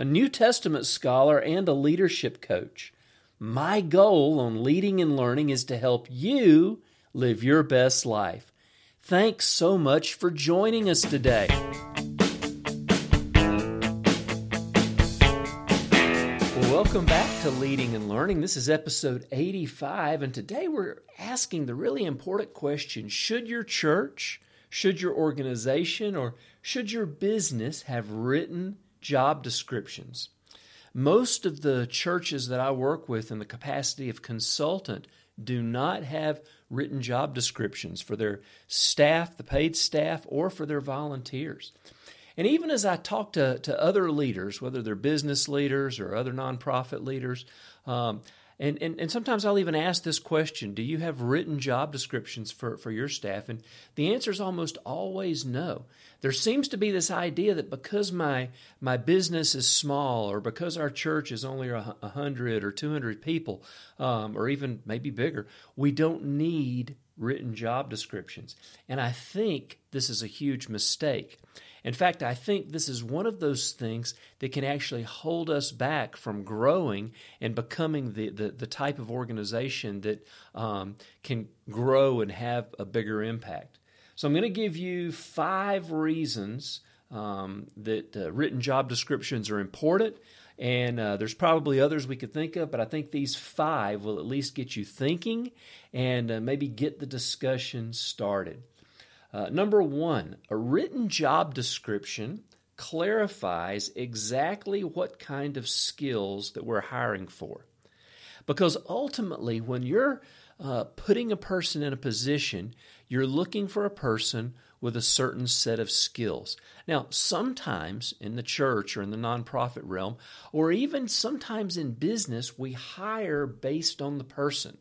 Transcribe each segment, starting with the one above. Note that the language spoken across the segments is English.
a New Testament scholar, and a leadership coach. My goal on leading and learning is to help you live your best life. Thanks so much for joining us today. welcome back to Leading and Learning. This is episode 85, and today we're asking the really important question Should your church, should your organization, or should your business have written job descriptions. Most of the churches that I work with in the capacity of consultant do not have written job descriptions for their staff, the paid staff, or for their volunteers. And even as I talk to, to other leaders, whether they're business leaders or other nonprofit leaders, um, and, and, and sometimes I'll even ask this question Do you have written job descriptions for, for your staff? And the answer is almost always no. There seems to be this idea that because my, my business is small or because our church is only a 100 or 200 people, um, or even maybe bigger, we don't need written job descriptions. And I think this is a huge mistake. In fact, I think this is one of those things that can actually hold us back from growing and becoming the, the, the type of organization that um, can grow and have a bigger impact. So, I'm going to give you five reasons um, that uh, written job descriptions are important. And uh, there's probably others we could think of, but I think these five will at least get you thinking and uh, maybe get the discussion started. Uh, number one, a written job description clarifies exactly what kind of skills that we're hiring for. Because ultimately, when you're uh, putting a person in a position, you're looking for a person with a certain set of skills. Now, sometimes in the church or in the nonprofit realm, or even sometimes in business, we hire based on the person.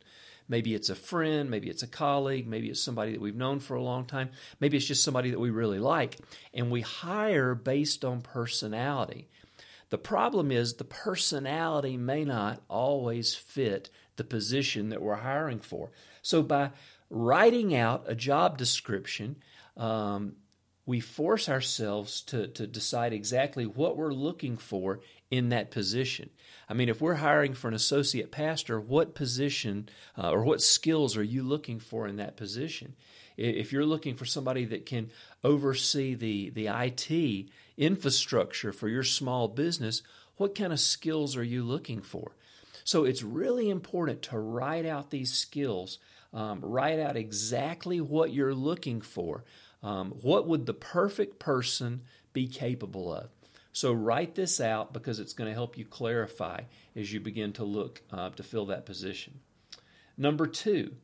Maybe it's a friend, maybe it's a colleague, maybe it's somebody that we've known for a long time, maybe it's just somebody that we really like, and we hire based on personality. The problem is the personality may not always fit the position that we're hiring for. So by writing out a job description, um, we force ourselves to, to decide exactly what we're looking for in that position. I mean, if we're hiring for an associate pastor, what position uh, or what skills are you looking for in that position? If you're looking for somebody that can oversee the, the IT infrastructure for your small business, what kind of skills are you looking for? So it's really important to write out these skills, um, write out exactly what you're looking for. Um, what would the perfect person be capable of? So write this out because it's going to help you clarify as you begin to look uh, to fill that position. Number two,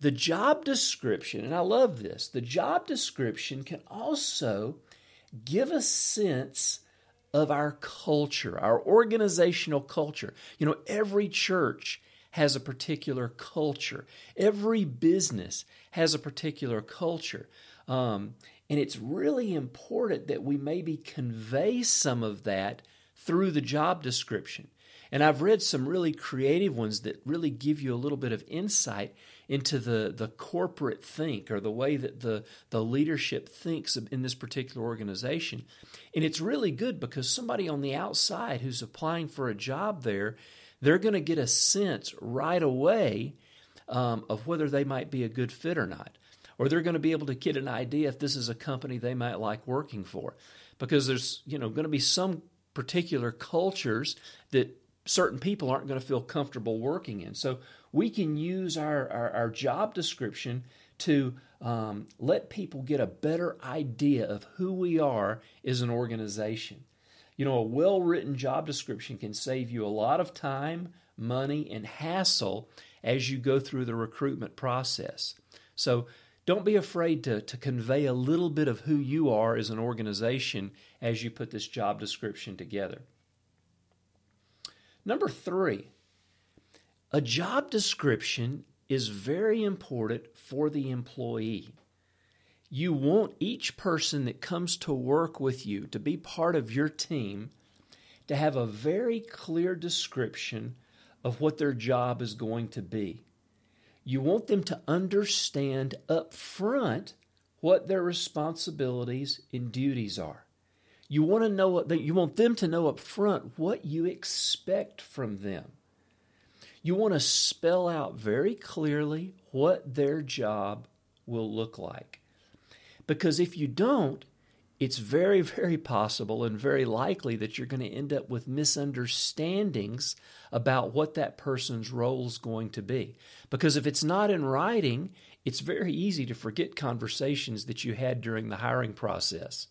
the job description, and I love this, the job description can also give a sense of our culture, our organizational culture. You know, every church has a particular culture, every business has a particular culture. Um, and it's really important that we maybe convey some of that through the job description. And I've read some really creative ones that really give you a little bit of insight into the, the corporate think or the way that the, the leadership thinks in this particular organization. And it's really good because somebody on the outside who's applying for a job there, they're going to get a sense right away um, of whether they might be a good fit or not or they're going to be able to get an idea if this is a company they might like working for. Because there's you know going to be some particular cultures that certain people aren't going to feel comfortable working in. So we can use our, our, our job description to um, let people get a better idea of who we are as an organization. You know a well written job description can save you a lot of time money and hassle as you go through the recruitment process. So don't be afraid to, to convey a little bit of who you are as an organization as you put this job description together. Number three, A job description is very important for the employee. You want each person that comes to work with you to be part of your team to have a very clear description of what their job is going to be. You want them to understand up front what their responsibilities and duties are. You want to know you want them to know up front what you expect from them. You want to spell out very clearly what their job will look like. Because if you don't, it's very, very possible and very likely that you're going to end up with misunderstandings about what that person's role is going to be. Because if it's not in writing, it's very easy to forget conversations that you had during the hiring process.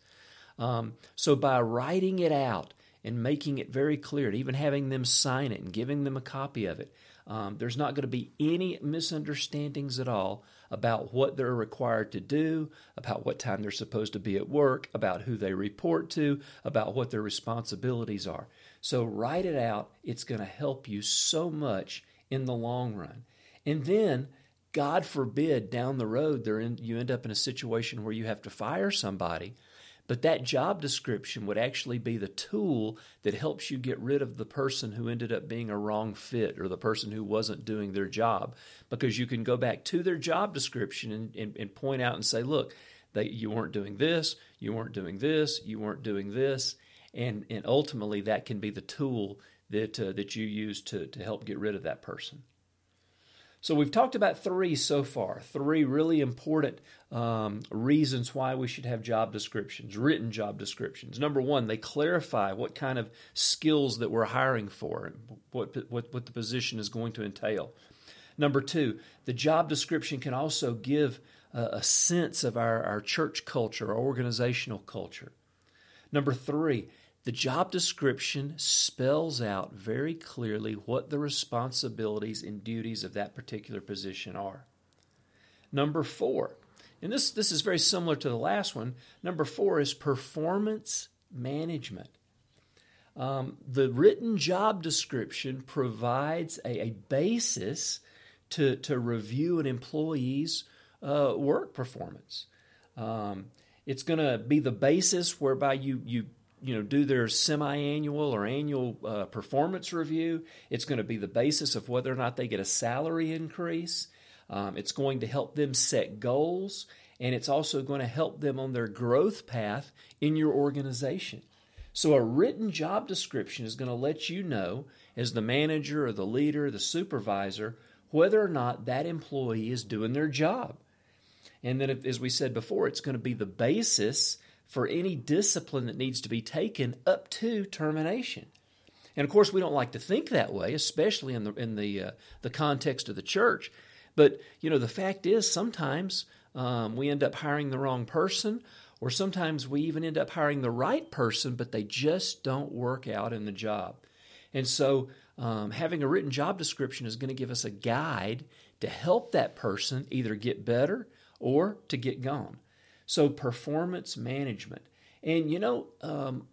Um, so by writing it out and making it very clear, and even having them sign it and giving them a copy of it, um, there's not going to be any misunderstandings at all about what they're required to do, about what time they're supposed to be at work, about who they report to, about what their responsibilities are. So write it out. It's going to help you so much in the long run. And then, God forbid, down the road, in, you end up in a situation where you have to fire somebody but that job description would actually be the tool that helps you get rid of the person who ended up being a wrong fit or the person who wasn't doing their job. Because you can go back to their job description and, and, and point out and say, look, they, you weren't doing this, you weren't doing this, you weren't doing this. And, and ultimately, that can be the tool that, uh, that you use to, to help get rid of that person. So we've talked about three so far, three really important um, reasons why we should have job descriptions, written job descriptions. Number one, they clarify what kind of skills that we're hiring for what, what, what the position is going to entail. Number two, the job description can also give a, a sense of our, our church culture, our organizational culture. Number three, the job description spells out very clearly what the responsibilities and duties of that particular position are. Number four, and this, this is very similar to the last one, number four is performance management. Um, the written job description provides a, a, basis to, to review an employee's uh, work performance. Um, it's going to be the basis whereby you, you you know do their semi-annual or annual uh, performance review. It's going to be the basis of whether or not they get a salary increase. Um, it's going to help them set goals, and it's also going to help them on their growth path in your organization. So, a written job description is going to let you know, as the manager or the leader, or the supervisor, whether or not that employee is doing their job. And then, as we said before, it's going to be the basis for any discipline that needs to be taken up to termination. And of course, we don't like to think that way, especially in the in the uh, the context of the church. But you know, the fact is, sometimes um, we end up hiring the wrong person, or sometimes we even end up hiring the right person, but they just don't work out in the job. And so, um, having a written job description is going to give us a guide to help that person either get better or to get gone. So, performance management. And you know, um,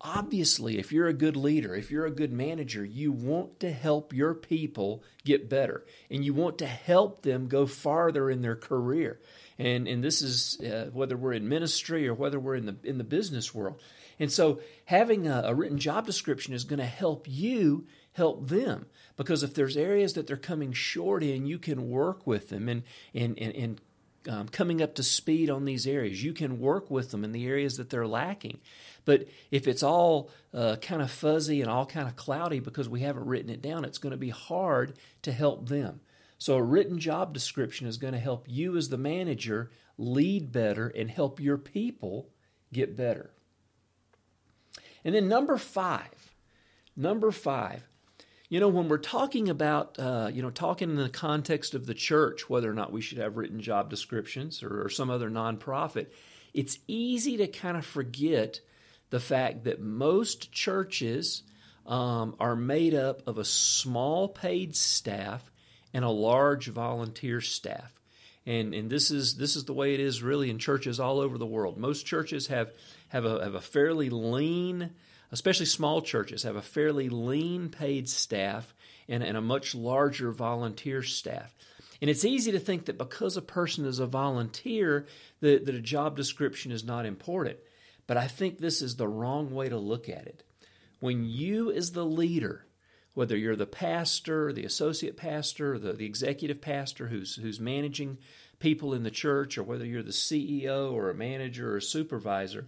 obviously, if you're a good leader, if you're a good manager, you want to help your people get better and you want to help them go farther in their career. And, and this is uh, whether we're in ministry or whether we're in the, in the business world. And so, having a, a written job description is going to help you help them because if there's areas that they're coming short in, you can work with them and, and, and, and um, coming up to speed on these areas. You can work with them in the areas that they're lacking. But if it's all uh, kind of fuzzy and all kind of cloudy because we haven't written it down, it's going to be hard to help them. So, a written job description is going to help you as the manager lead better and help your people get better. And then, number five, number five, you know, when we're talking about, uh, you know, talking in the context of the church, whether or not we should have written job descriptions or, or some other nonprofit, it's easy to kind of forget the fact that most churches um, are made up of a small paid staff and a large volunteer staff. And, and this is this is the way it is really in churches all over the world. Most churches have have a, have a fairly lean especially small churches, have a fairly lean paid staff and, and a much larger volunteer staff. And it's easy to think that because a person is a volunteer, that, that a job description is not important. But I think this is the wrong way to look at it. When you, as the leader, whether you're the pastor, the associate pastor, the, the executive pastor who's, who's managing people in the church, or whether you're the CEO or a manager or a supervisor,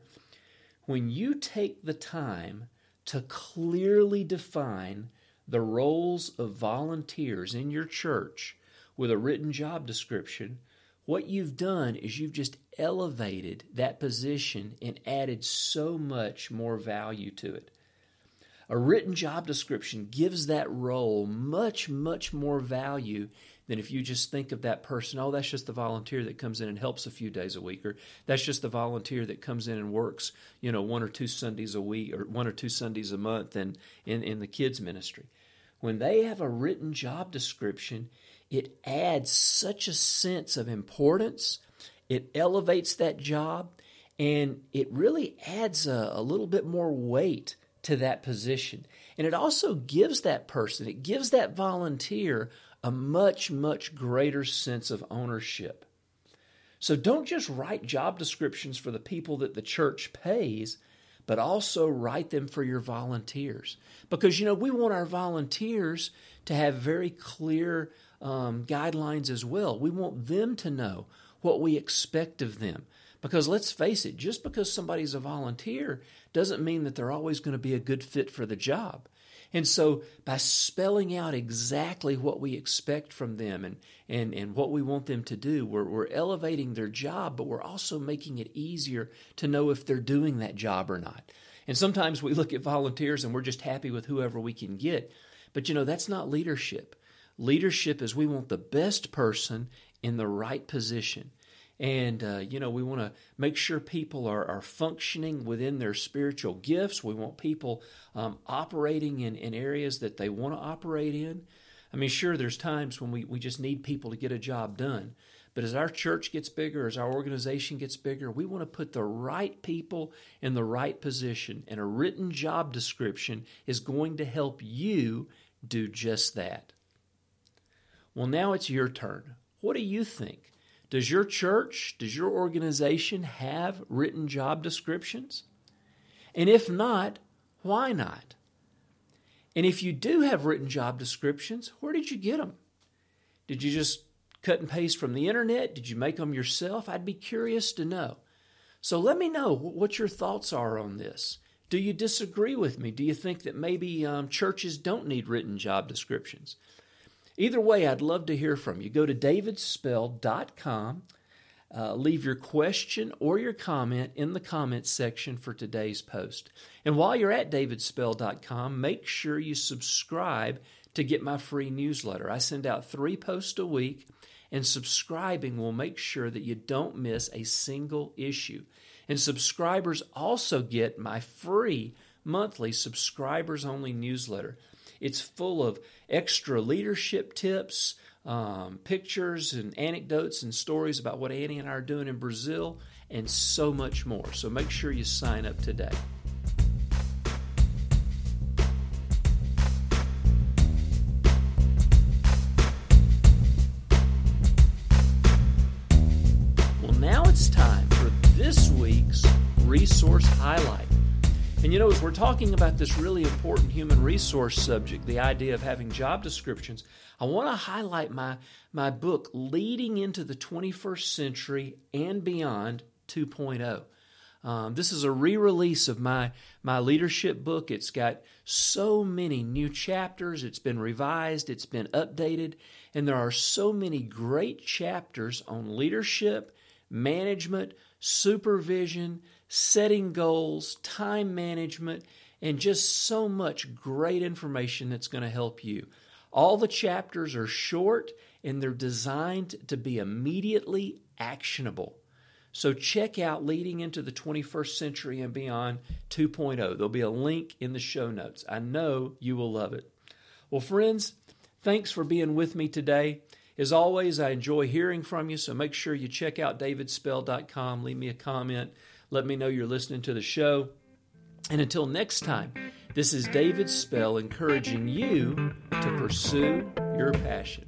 when you take the time to clearly define the roles of volunteers in your church with a written job description, what you've done is you've just elevated that position and added so much more value to it. A written job description gives that role much, much more value than if you just think of that person, oh, that's just the volunteer that comes in and helps a few days a week, or that's just the volunteer that comes in and works, you know, one or two Sundays a week or one or two Sundays a month and in, in the kids' ministry. When they have a written job description, it adds such a sense of importance. It elevates that job and it really adds a, a, little bit more weight to that position. And it also gives that person, it gives that volunteer a much, much greater sense of ownership. So don't just write job descriptions for the people that the church pays, but also write them for your volunteers. Because, you know, we want our volunteers to have very clear um, guidelines as well. We want them to know what we expect of them. Because let's face it, just because somebody's a volunteer doesn't mean that they're always going to be a good fit for the job. And so, by spelling out exactly what we expect from them and, and, and what we want them to do, we're, we're elevating their job, but we're also making it easier to know if they're doing that job or not. And sometimes we look at volunteers and we're just happy with whoever we can get. But you know, that's not leadership. Leadership is we want the best person in the right position. And, uh, you know, we want to make sure people are, are functioning within their spiritual gifts. We want people um, operating in, in areas that they want to operate in. I mean, sure, there's times when we, we just need people to get a job done. But as our church gets bigger, as our organization gets bigger, we want to put the right people in the right position. And a written job description is going to help you do just that. Well, now it's your turn. What do you think? Does your church, does your organization have written job descriptions? And if not, why not? And if you do have written job descriptions, where did you get them? Did you just cut and paste from the internet? Did you make them yourself? I'd be curious to know. So let me know what your thoughts are on this. Do you disagree with me? Do you think that maybe um, churches don't need written job descriptions? Either way, I'd love to hear from you. Go to davidspell.com. Uh, leave your question or your comment in the comments section for today's post. And while you're at davidspell.com, make sure you subscribe to get my free newsletter. I send out three posts a week, and subscribing will make sure that you don't miss a single issue. And subscribers also get my free monthly subscribers only newsletter. It's full of extra leadership tips, um, pictures, and anecdotes and stories about what Annie and I are doing in Brazil, and so much more. So make sure you sign up today. Well, now it's time for this week's resource highlight. And you know, as we're talking about this really important human resource subject, the idea of having job descriptions, I want to highlight my, my book, Leading into the 21st Century and Beyond 2.0. Um, this is a re release of my, my leadership book. It's got so many new chapters, it's been revised, it's been updated, and there are so many great chapters on leadership, management, supervision setting goals, time management, and just so much great information that's going to help you. All the chapters are short and they're designed to be immediately actionable. So check out Leading into the 21st Century and Beyond 2.0. There'll be a link in the show notes. I know you will love it. Well, friends, thanks for being with me today. As always, I enjoy hearing from you, so make sure you check out davidspell.com, leave me a comment. Let me know you're listening to the show. And until next time, this is David Spell encouraging you to pursue your passion.